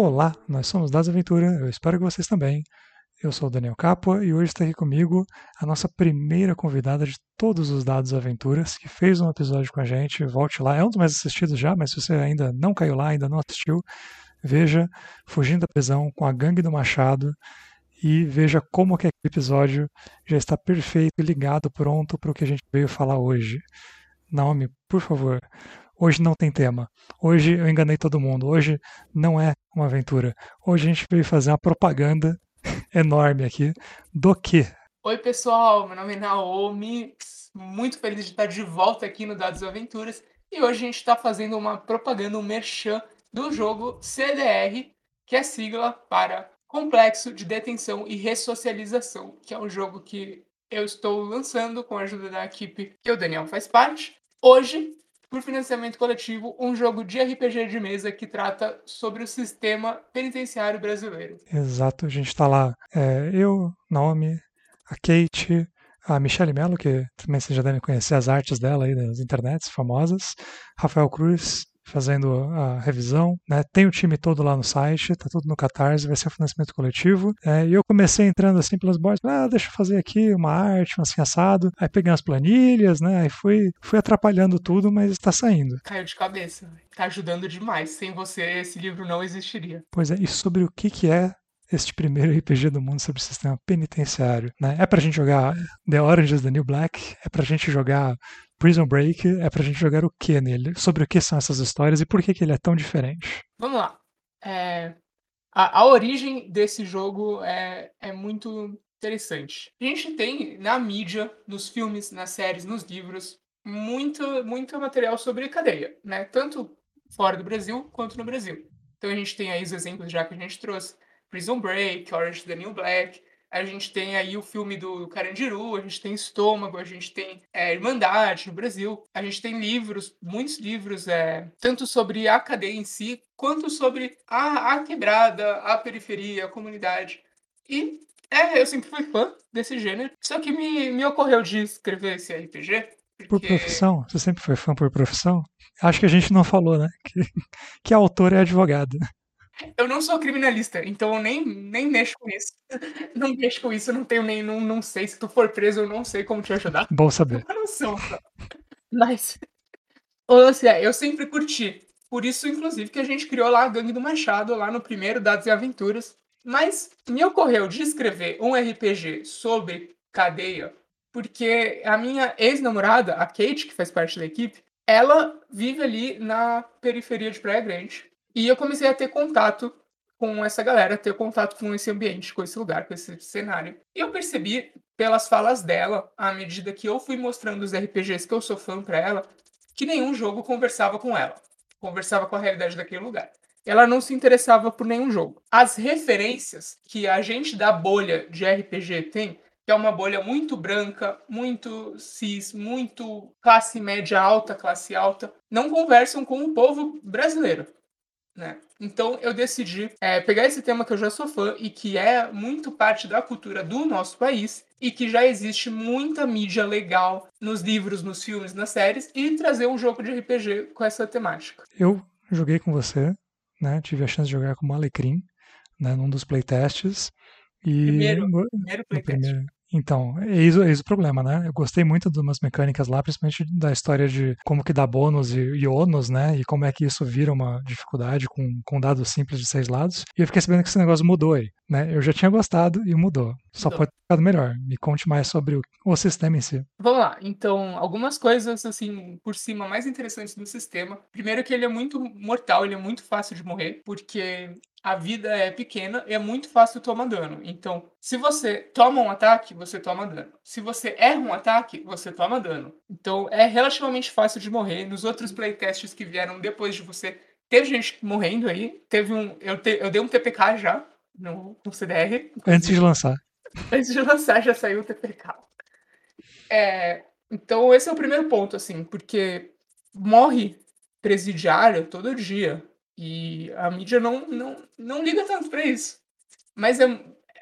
Olá, nós somos Das Aventura, eu espero que vocês também. Eu sou o Daniel Capua e hoje está aqui comigo a nossa primeira convidada de todos os Dados Aventuras, que fez um episódio com a gente. Volte lá, é um dos mais assistidos já, mas se você ainda não caiu lá, ainda não assistiu, veja Fugindo da Prisão com a Gangue do Machado e veja como aquele episódio já está perfeito, ligado, pronto para o que a gente veio falar hoje. Naomi, por favor, hoje não tem tema. Hoje eu enganei todo mundo. Hoje não é uma aventura. Hoje a gente veio fazer uma propaganda enorme aqui do que? Oi, pessoal. Meu nome é Naomi. Muito feliz de estar de volta aqui no Dados Aventuras. E hoje a gente está fazendo uma propaganda, um merchan do jogo CDR, que é sigla para Complexo de Detenção e Ressocialização, que é um jogo que eu estou lançando com a ajuda da equipe que o Daniel faz parte. Hoje, por financiamento coletivo, um jogo de RPG de mesa que trata sobre o sistema penitenciário brasileiro. Exato, a gente está lá, é, eu, Naomi, a Kate, a Michelle Mello, que também vocês já devem conhecer as artes dela aí das internets famosas, Rafael Cruz, fazendo a revisão. Né? Tem o time todo lá no site, tá tudo no Catarse, vai ser o financiamento coletivo. É, e eu comecei entrando assim pelas bordas, ah, deixa eu fazer aqui uma arte, um assim assado. Aí peguei umas planilhas, né? Aí fui, fui atrapalhando tudo, mas está saindo. Caiu de cabeça. Tá ajudando demais. Sem você, esse livro não existiria. Pois é, e sobre o que, que é este primeiro RPG do mundo sobre o sistema penitenciário. Né? É pra gente jogar The Orange is the New Black, é pra gente jogar Prison Break é pra gente jogar o que nele? Sobre o que são essas histórias e por que, que ele é tão diferente? Vamos lá. É, a, a, origem desse jogo é, é muito interessante. A gente tem na mídia, nos filmes, nas séries, nos livros, muito, muito material sobre cadeia, né? Tanto fora do Brasil quanto no Brasil. Então a gente tem aí os exemplos já que a gente trouxe. Prison Break, Orange the New Black, a gente tem aí o filme do Carandiru, a gente tem Estômago, a gente tem é, Irmandade no Brasil, a gente tem livros, muitos livros, é, tanto sobre a cadeia em si, quanto sobre a, a quebrada, a periferia, a comunidade. E é, eu sempre fui fã desse gênero, só que me, me ocorreu de escrever esse RPG. Porque... Por profissão? Você sempre foi fã por profissão? Acho que a gente não falou, né? Que, que autor é advogado. Eu não sou criminalista, então eu nem, nem mexo com isso. Não mexo com isso, não tenho nem. Não, não sei. Se tu for preso, eu não sei como te ajudar. Bom saber. Eu não sou. Mas. Lance é, eu sempre curti. Por isso, inclusive, que a gente criou lá a Gangue do Machado, lá no primeiro Dados e Aventuras. Mas me ocorreu de escrever um RPG sobre cadeia, porque a minha ex-namorada, a Kate, que faz parte da equipe, ela vive ali na periferia de Praia Grande. E eu comecei a ter contato com essa galera, ter contato com esse ambiente, com esse lugar, com esse cenário. E eu percebi pelas falas dela, à medida que eu fui mostrando os RPGs que eu sou fã para ela, que nenhum jogo conversava com ela, conversava com a realidade daquele lugar. Ela não se interessava por nenhum jogo. As referências que a gente da bolha de RPG tem, que é uma bolha muito branca, muito cis, muito classe média alta, classe alta, não conversam com o povo brasileiro. Né? Então eu decidi é, pegar esse tema que eu já sou fã e que é muito parte da cultura do nosso país e que já existe muita mídia legal nos livros, nos filmes, nas séries e trazer um jogo de RPG com essa temática. Eu joguei com você, né? Tive a chance de jogar com o Alecrim, né? Num dos playtests. E primeiro, primeiro playtest. Primeiro, então, eis, eis o problema, né? Eu gostei muito de umas mecânicas lá, principalmente da história de como que dá bônus e, e ônus, né? E como é que isso vira uma dificuldade com, com dados simples de seis lados. E eu fiquei sabendo que esse negócio mudou aí, né? Eu já tinha gostado e mudou. Só mudou. pode ter ficado melhor. Me conte mais sobre o, o sistema em si. Vamos lá. Então, algumas coisas, assim, por cima, mais interessantes do sistema. Primeiro que ele é muito mortal, ele é muito fácil de morrer, porque a vida é pequena e é muito fácil tomar dano. Então, se você toma um ataque, você toma dano. Se você erra um ataque, você toma dano. Então, é relativamente fácil de morrer. Nos outros playtests que vieram depois de você, teve gente morrendo aí. Teve um. Eu, te, eu dei um TPK já no, no CDR. Antes de lançar. Antes de lançar já saiu o TPK. É, então, esse é o primeiro ponto, assim, porque morre presidiário todo dia e a mídia não, não, não liga tanto para isso. Mas é,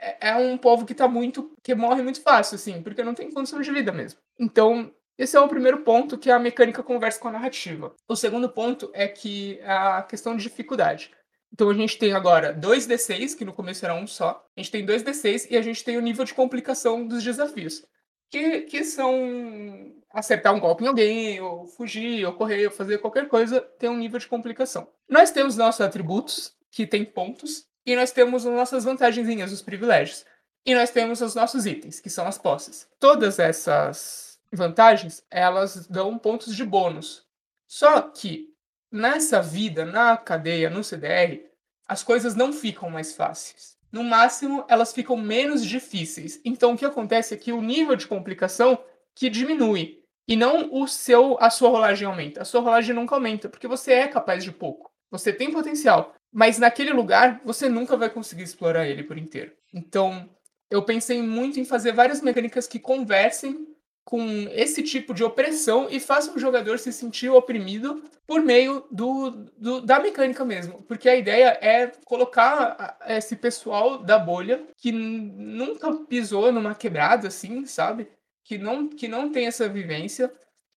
é, é um povo que tá muito. que morre muito fácil, assim, porque não tem condição de vida mesmo. Então, esse é o primeiro ponto que a mecânica conversa com a narrativa. O segundo ponto é que a questão de dificuldade. Então a gente tem agora dois D6, que no começo era um só. A gente tem dois D6 e a gente tem o nível de complicação dos desafios. Que, que são acertar um golpe em alguém, ou fugir, ou correr, ou fazer qualquer coisa, tem um nível de complicação. Nós temos nossos atributos, que tem pontos, e nós temos as nossas vantagenzinhas, os privilégios. E nós temos os nossos itens, que são as posses. Todas essas vantagens, elas dão pontos de bônus. Só que nessa vida, na cadeia, no CDR, as coisas não ficam mais fáceis. No máximo, elas ficam menos difíceis. Então, o que acontece é que o nível de complicação que diminui e não o seu a sua rolagem aumenta. A sua rolagem nunca aumenta, porque você é capaz de pouco. Você tem potencial, mas naquele lugar você nunca vai conseguir explorar ele por inteiro. Então, eu pensei muito em fazer várias mecânicas que conversem com esse tipo de opressão e façam o jogador se sentir oprimido por meio do, do, da mecânica mesmo. Porque a ideia é colocar esse pessoal da bolha que nunca pisou numa quebrada assim, sabe? Que não, que não tem essa vivência,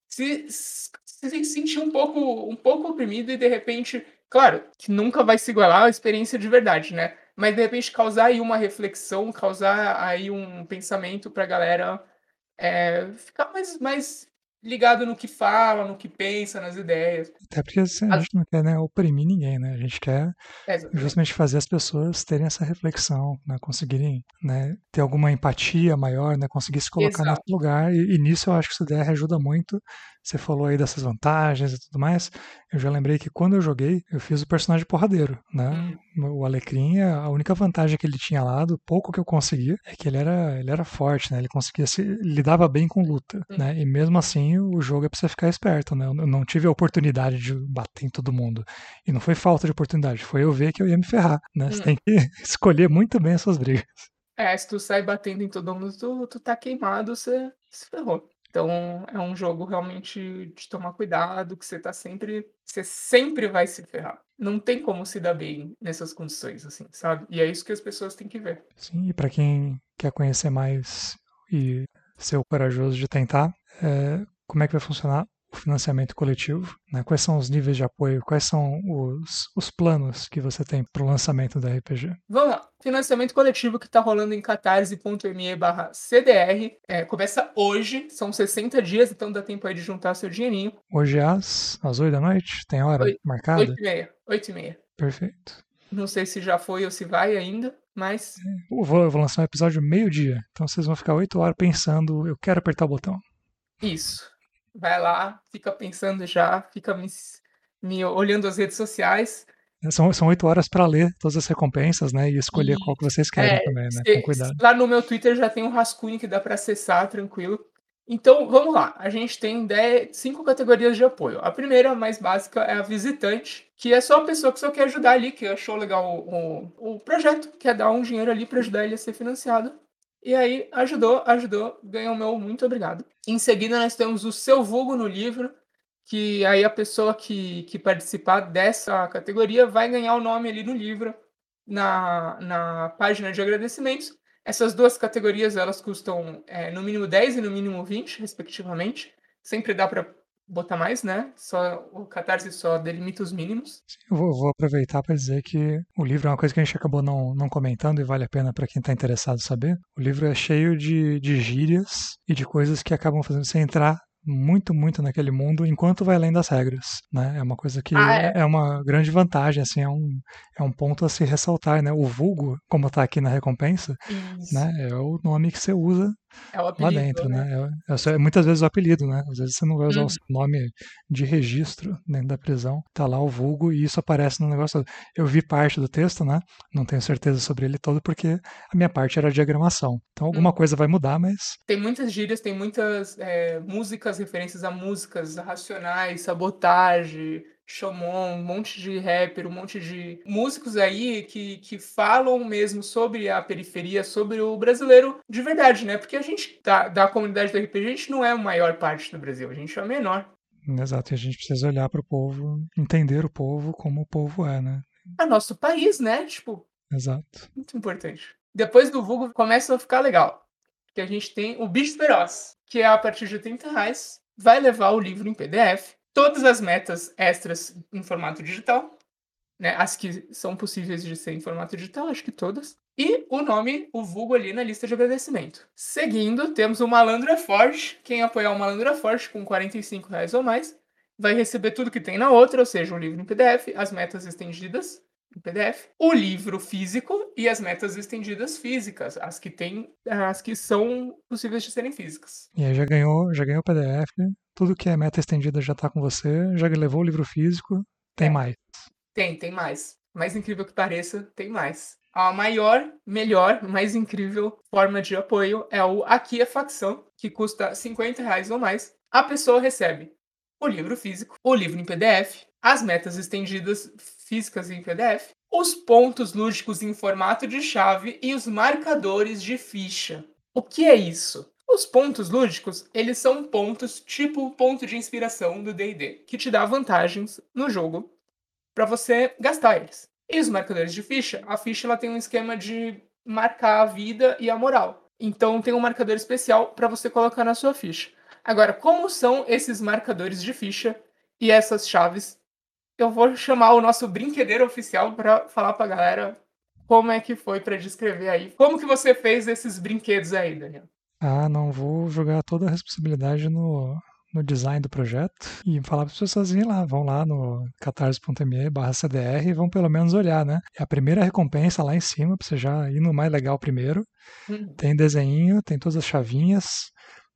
se, se sentir um pouco, um pouco oprimido e de repente, claro, que nunca vai se igualar à experiência de verdade, né? Mas de repente causar aí uma reflexão, causar aí um pensamento pra galera é, ficar mais, mais ligado no que fala, no que pensa, nas ideias. Até porque assim, a gente não quer né, oprimir ninguém, né? A gente quer é, justamente fazer as pessoas terem essa reflexão, né? conseguirem né, ter alguma empatia maior, né? conseguir se colocar Exato. nesse lugar. E, e, nisso eu acho que o CDR ajuda muito. Você falou aí dessas vantagens e tudo mais. Eu já lembrei que quando eu joguei, eu fiz o personagem porradeiro, né? Hum. O Alecrim, a única vantagem que ele tinha lá, do pouco que eu conseguia, é que ele era, ele era forte, né? Ele conseguia se lidava bem com luta, hum. né? E mesmo assim, o jogo é pra você ficar esperto, né? Eu não tive a oportunidade de bater em todo mundo. E não foi falta de oportunidade, foi eu ver que eu ia me ferrar, né? Hum. Você tem que escolher muito bem as suas brigas. É, se tu sai batendo em todo mundo, tu, tu tá queimado, você se ferrou. Então é um jogo realmente de tomar cuidado, que você tá sempre. Você sempre vai se ferrar. Não tem como se dar bem nessas condições, assim, sabe? E é isso que as pessoas têm que ver. Sim, e para quem quer conhecer mais e ser o corajoso de tentar, é, como é que vai funcionar? O financiamento coletivo, né? quais são os níveis de apoio, quais são os, os planos que você tem para o lançamento da RPG. Vamos lá, financiamento coletivo que está rolando em catarse.me barra CDR, é, começa hoje, são 60 dias, então dá tempo aí de juntar seu dinheirinho. Hoje às, às 8 da noite, tem hora marcada? 8 e meia, 8 e meia. Perfeito. Não sei se já foi ou se vai ainda, mas... Eu vou, eu vou lançar um episódio meio-dia, então vocês vão ficar 8 horas pensando, eu quero apertar o botão. Isso vai lá, fica pensando já, fica me, me olhando as redes sociais. São, são oito horas para ler todas as recompensas, né? E escolher e, qual que vocês querem é, também, né? Se, Com cuidado. Lá no meu Twitter já tem um rascunho que dá para acessar tranquilo. Então, vamos lá. A gente tem dez, cinco categorias de apoio. A primeira, a mais básica, é a visitante, que é só a pessoa que só quer ajudar ali, que achou legal o, o, o projeto, quer dar um dinheiro ali para ajudar ele a ser financiado. E aí, ajudou, ajudou, ganhou meu muito obrigado. Em seguida, nós temos o seu vulgo no livro, que aí a pessoa que, que participar dessa categoria vai ganhar o nome ali no livro, na, na página de agradecimentos. Essas duas categorias, elas custam é, no mínimo 10 e no mínimo 20, respectivamente. Sempre dá para botar mais, né? Só o Catarse só delimita os mínimos. Eu vou, vou aproveitar para dizer que o livro é uma coisa que a gente acabou não, não comentando e vale a pena para quem está interessado saber. O livro é cheio de, de gírias e de coisas que acabam fazendo você entrar muito, muito naquele mundo enquanto vai lendo as regras, né? É uma coisa que ah, é? é? uma grande vantagem, assim, é um, é um ponto a se ressaltar, né? O vulgo, como está aqui na recompensa, Isso. né? É o nome que você usa é apelido, lá dentro, né? né? É, é, muitas vezes o apelido, né? Às vezes você não vai usar hum. o seu nome de registro dentro da prisão, tá lá o vulgo e isso aparece no negócio. Eu vi parte do texto, né? Não tenho certeza sobre ele todo porque a minha parte era diagramação. Então alguma hum. coisa vai mudar, mas tem muitas gírias, tem muitas é, músicas, referências a músicas racionais, sabotagem Xamon, um monte de rapper, um monte de músicos aí que, que falam mesmo sobre a periferia, sobre o brasileiro de verdade, né? Porque a gente, da, da comunidade do RPG, a gente não é a maior parte do Brasil, a gente é a menor. Exato, e a gente precisa olhar para o povo, entender o povo como o povo é, né? É nosso país, né? Tipo. Exato. Muito importante. Depois do vulgo começa a ficar legal. Que a gente tem o Bicho Feroz, que é a partir de 30 reais, vai levar o livro em PDF todas as metas extras em formato digital né? As que são possíveis de ser em formato digital, acho que todas. E o nome, o vulgo ali na lista de agradecimento. Seguindo, temos o Malandro é Forte. Quem apoiar o Malandro é Forte com 45 reais ou mais vai receber tudo que tem na outra, ou seja, um livro em PDF, as metas estendidas em PDF, o livro físico e as metas estendidas físicas, as que tem, as que são possíveis de serem físicas. E aí já ganhou, já ganhou o PDF, tudo que é meta estendida já está com você, já levou o livro físico, tem é. mais. Tem, tem mais. Mais incrível que pareça, tem mais. A maior, melhor, mais incrível forma de apoio é o Aqui é Facção, que custa 50 reais ou mais. A pessoa recebe o livro físico, o livro em PDF, as metas estendidas físicas em PDF, os pontos lúdicos em formato de chave e os marcadores de ficha. O que é isso? Os pontos lúdicos, eles são pontos tipo ponto de inspiração do D&D, que te dá vantagens no jogo para você gastar eles. E os marcadores de ficha, a ficha ela tem um esquema de marcar a vida e a moral. Então tem um marcador especial para você colocar na sua ficha. Agora, como são esses marcadores de ficha e essas chaves? Eu vou chamar o nosso brinquedeiro oficial para falar para a galera como é que foi para descrever aí. Como que você fez esses brinquedos aí, Daniel? Ah, não vou jogar toda a responsabilidade no, no design do projeto e falar para as pessoas irem lá, vão lá no catarse.me barra CDR e vão pelo menos olhar, né? É a primeira recompensa lá em cima, para você já ir no mais legal primeiro. Uhum. Tem desenho, tem todas as chavinhas,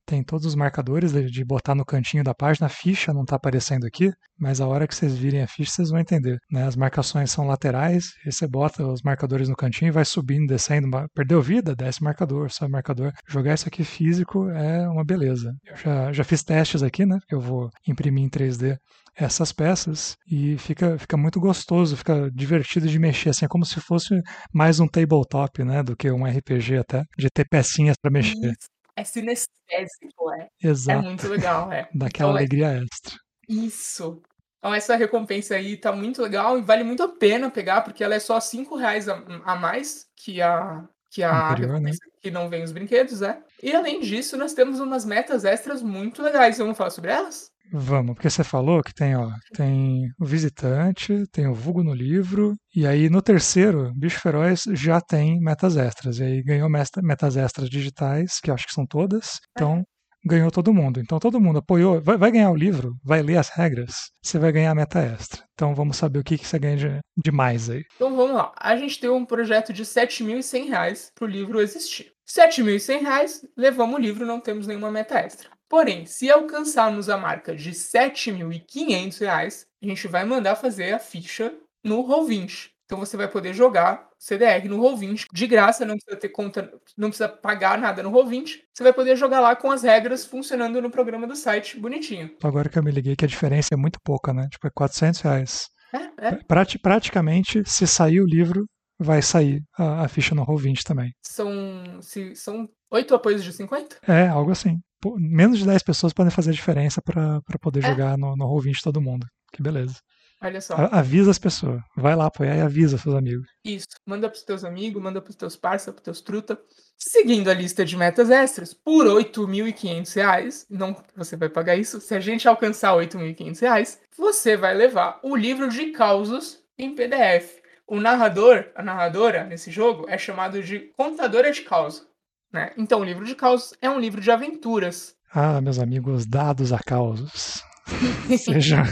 tem todos os marcadores de, botar no cantinho da página. A ficha não está aparecendo aqui, mas a hora que vocês virem a ficha, vocês vão entender. Né? As marcações são laterais, e você bota os marcadores no cantinho e vai subindo, descendo. Perdeu vida? Desce marcador, sobe marcador. Jogar isso aqui físico é uma beleza. Eu já, já fiz testes aqui, né? Que eu vou imprimir em 3D essas peças e fica, fica muito gostoso, fica divertido de mexer, assim, é como se fosse mais um tabletop, né, do que um RPG até, de ter pecinhas para mexer. É sinestésico, é. Exato. É muito legal, é. Daquela então, é alegria é... extra. Isso. Então essa recompensa aí tá muito legal e vale muito a pena pegar, porque ela é só 5 reais a, a, mais que a, que a Anterior, né? que não vem os brinquedos, é. E além disso, nós temos umas metas extras muito legais. Vamos falar sobre elas? Vamos, porque você falou que tem, ó, tem o visitante, tem o vulgo no livro, e aí no terceiro, Bicho Feroz já tem metas extras. E aí ganhou metas extras digitais, que acho que são todas. Então, ganhou todo mundo. Então todo mundo apoiou, vai, vai, ganhar o livro, vai ler as regras, você vai ganhar a meta extra. Então vamos saber o que, que você ganha de, de mais aí. Então vamos lá. A gente tem um projeto de R$ 7.100 para o livro existir. R$ 7.100, levamos o livro, não temos nenhuma meta extra. Porém, se alcançarmos a marca de R$ 7.500, a gente vai mandar fazer a ficha no Roll20. Então você vai poder jogar CDR no Roll20 de graça, não precisa ter conta, não precisa pagar nada no Roll20. Você vai poder jogar lá com as regras funcionando no programa do site, bonitinho. Agora que eu me liguei que a diferença é muito pouca, né? Tipo, é 400 reais. É, é. Prati praticamente, se sair o livro, vai sair a, a ficha no Roll20 também. São, se, são 8 apoios de 50? É, algo assim menos de 10 pessoas podem fazer a diferença para poder é. jogar no, no Roll20 todo mundo. Que beleza. Olha só. A, avisa as pessoas. Vai lá apoiar e avisa seus amigos. Isso. Manda pros teus amigos, manda pros teus parceiros, pros teus truta. Seguindo a lista de metas extras, por R$ 8.500, não você vai pagar isso, se a gente alcançar R$ 8.500, você vai levar o livro de causos em PDF. O narrador, a narradora nesse jogo é chamado de contadora de causa. Né? Então, o livro de causos é um livro de aventuras. Ah, meus amigos, dados a causos. sejam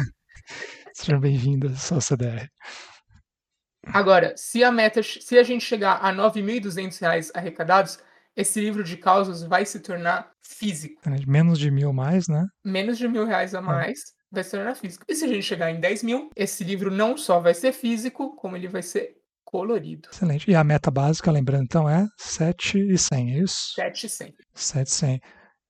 sejam bem-vindos ao CDR. Agora, se a meta, se a gente chegar a R$ 9.200 arrecadados, esse livro de causos vai se tornar físico. Menos de mil mais, né? Menos de mil reais a ah. mais vai se tornar físico. E se a gente chegar em 10 mil, esse livro não só vai ser físico, como ele vai ser colorido. Excelente. E a meta básica, lembrando então, é 7 e 100, é isso? 7 e 100. 7 e 100.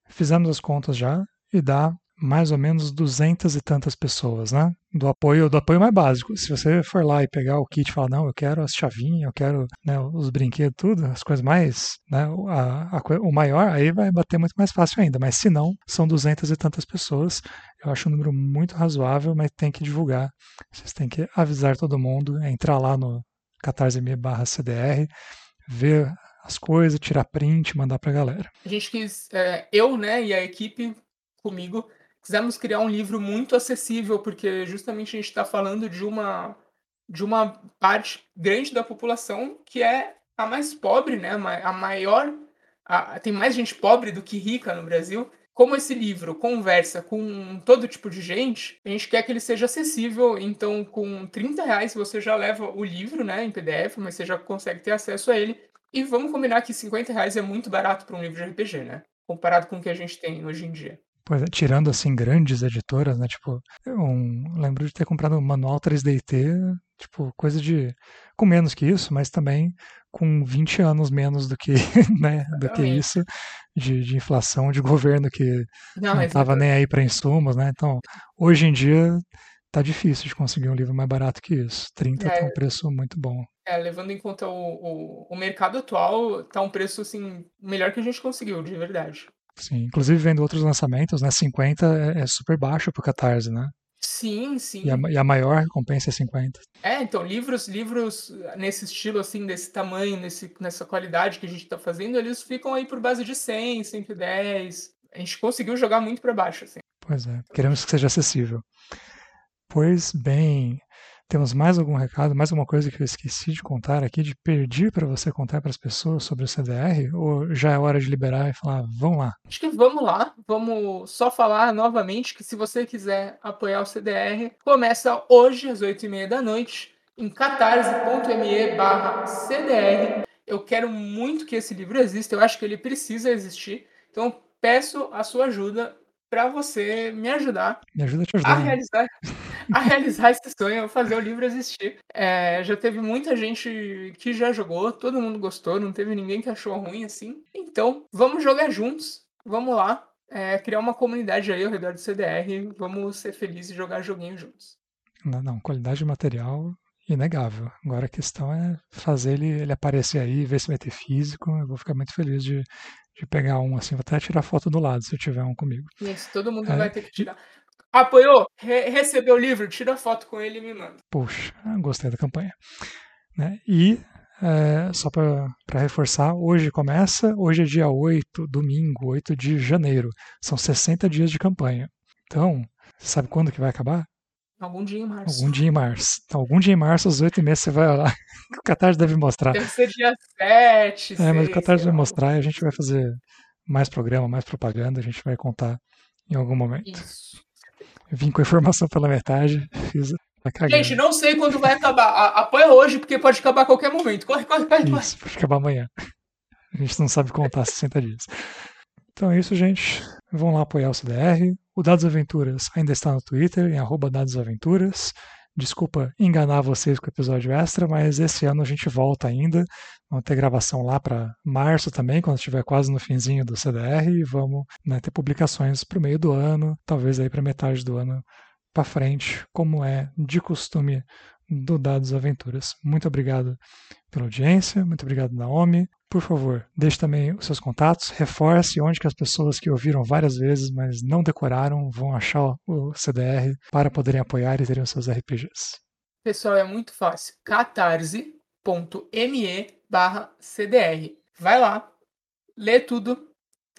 Fizemos as contas já e dá mais ou menos 200 e tantas pessoas, né? Do apoio, do apoio mais básico. Se você for lá e pegar o kit e falar, não, eu quero as chavinhas, eu quero né, os brinquedos, tudo, as coisas mais, né, a, a, o maior, aí vai bater muito mais fácil ainda. Mas se não, são 200 e tantas pessoas. Eu acho um número muito razoável, mas tem que divulgar. Vocês têm que avisar todo mundo, entrar lá no catarse.me barra CDR, ver as coisas, tirar print, mandar pra galera. A gente quis, é, eu, né, e a equipe comigo, quisemos criar um livro muito acessível, porque justamente a gente está falando de uma de uma parte grande da população que é a mais pobre, né? A maior. A, tem mais gente pobre do que rica no Brasil. Como esse livro conversa com todo tipo de gente, a gente quer que ele seja acessível. Então, com 30 reais você já leva o livro, né, em PDF, mas você já consegue ter acesso a ele. E vamos combinar que 50 reais é muito barato para um livro de RPG, né? Comparado com o que a gente tem hoje em dia. Pois é, tirando assim grandes editoras, né? Tipo, eu lembro de ter comprado um manual 3DT, tipo, coisa de. com menos que isso, mas também com 20 anos menos do que, né, do que isso, de, de inflação, de governo que não estava nem aí para insumos, né? Então, hoje em dia tá difícil de conseguir um livro mais barato que isso. 30 é, tá um preço muito bom. É, levando em conta o, o, o mercado atual, tá um preço assim melhor que a gente conseguiu, de verdade. Sim, inclusive vendo outros lançamentos, né? 50 é, é super baixo pro Catarse, né? Sim, sim. E a, e a, maior recompensa é 50. É, então, livros, livros nesse estilo, assim, desse tamanho, nesse, nessa qualidade que a gente tá fazendo, eles ficam aí por base de 100, 110. A gente conseguiu jogar muito para baixo, assim. Pois é, queremos que seja acessível. Pois bem, temos mais algum recado, mais alguma coisa que eu esqueci de contar aqui, de pedir para você contar para as pessoas sobre o CDR? Ou já é hora de liberar e falar, vamos lá? Acho que vamos lá. Vamos só falar novamente que se você quiser apoiar o CDR, começa hoje às 8h30 da noite em catarse.me barra CDR. Eu quero muito que esse livro exista, eu acho que ele precisa existir. Então peço a sua ajuda para você me ajudar, me ajuda a, te ajudar, a realizar, a realizar esse sonho, fazer o livro existir. É, já teve muita gente que já jogou, todo mundo gostou, não teve ninguém que achou ruim assim. Então, vamos jogar juntos, vamos lá, é, criar uma comunidade aí ao redor do CDR, vamos ser felizes e jogar joguinho juntos. Não, não, qualidade de material inegável. Agora a questão é fazer ele, ele aparecer aí, ver se vai ter físico. Eu vou ficar muito feliz de, de pegar um assim, vou até tirar foto do lado se eu tiver um comigo. Isso, todo mundo é. vai ter que tirar. Apoiou? Re recebeu o livro? Tira foto com ele e me manda. Puxa, gostei da campanha. Né? E, é, só para reforçar, hoje começa, hoje é dia 8, domingo, 8 de janeiro. São 60 dias de campanha. Então, sabe quando que vai acabar? Algum dia em março. Algum dia em março. Então, algum dia em março, às 8 e meia, você vai lá. O Catarse deve mostrar. Deve ser dia 7. É, 6, mas o Catarse vai mostrar e a gente vai fazer mais programa, mais propaganda. A gente vai contar em algum momento. Isso. Vim com a informação pela metade. Fiz a Gente, não sei quando vai acabar. apoia hoje, porque pode acabar a qualquer momento. Corre, corre, corre. Isso, pode acabar amanhã. A gente não sabe contar 60 dias. Então é isso, gente. Vão lá apoiar o CDR. O Dados Aventuras ainda está no Twitter, em arroba Dadosaventuras. Desculpa enganar vocês com o episódio extra, mas esse ano a gente volta ainda. Vamos ter gravação lá para março também, quando estiver quase no finzinho do CDR, e vamos né, ter publicações para o meio do ano, talvez aí para metade do ano para frente, como é de costume do Dados Aventuras. Muito obrigado pela audiência, muito obrigado, Naomi. Por favor, deixe também os seus contatos, reforce onde que as pessoas que ouviram várias vezes, mas não decoraram, vão achar o CDR para poderem apoiar e terem os seus RPGs. Pessoal, é muito fácil. catarse.me barra CDR. Vai lá, lê tudo.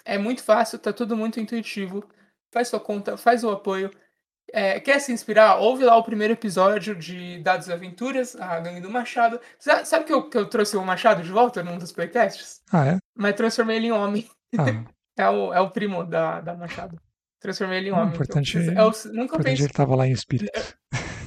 É muito fácil, tá tudo muito intuitivo. Faz sua conta, faz o apoio é, quer se inspirar? Ouve lá o primeiro episódio de Dados e Aventuras, a Gangue do Machado. Sabe, sabe que, eu, que eu trouxe o Machado de volta num dos playtests? Ah, é? Mas transformei ele em homem. Ah. é, o, é o primo da, da Machado. Transformei ele em homem. O importante, eu, eu nunca importante pensei... ele tava lá em espírito.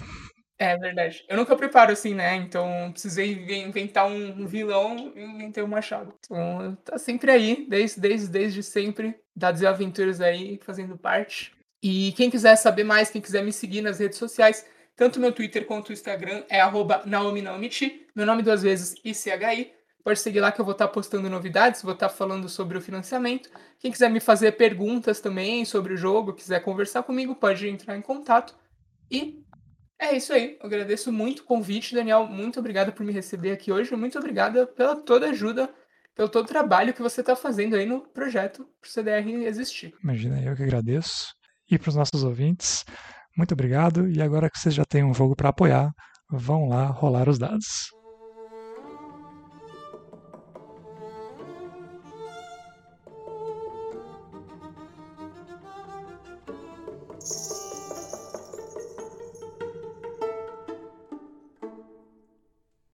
É verdade. Eu nunca preparo assim, né? Então precisei inventar um vilão e inventei o um Machado. Então tá sempre aí, desde, desde, desde sempre. Dados e aventuras aí, fazendo parte. E quem quiser saber mais, quem quiser me seguir nas redes sociais, tanto meu Twitter quanto o Instagram é @naominaomichi, meu nome duas vezes ICHI. Pode seguir lá que eu vou estar postando novidades, vou estar falando sobre o financiamento. Quem quiser me fazer perguntas também sobre o jogo, quiser conversar comigo, pode entrar em contato. E é isso aí. Eu agradeço muito o convite, Daniel. Muito obrigado por me receber aqui hoje. Muito obrigada pela toda ajuda, pelo todo o trabalho que você está fazendo aí no projeto para o CDR existir. Imagina, eu que agradeço e para os nossos ouvintes. Muito obrigado. E agora que vocês já têm um jogo para apoiar, vão lá rolar os dados.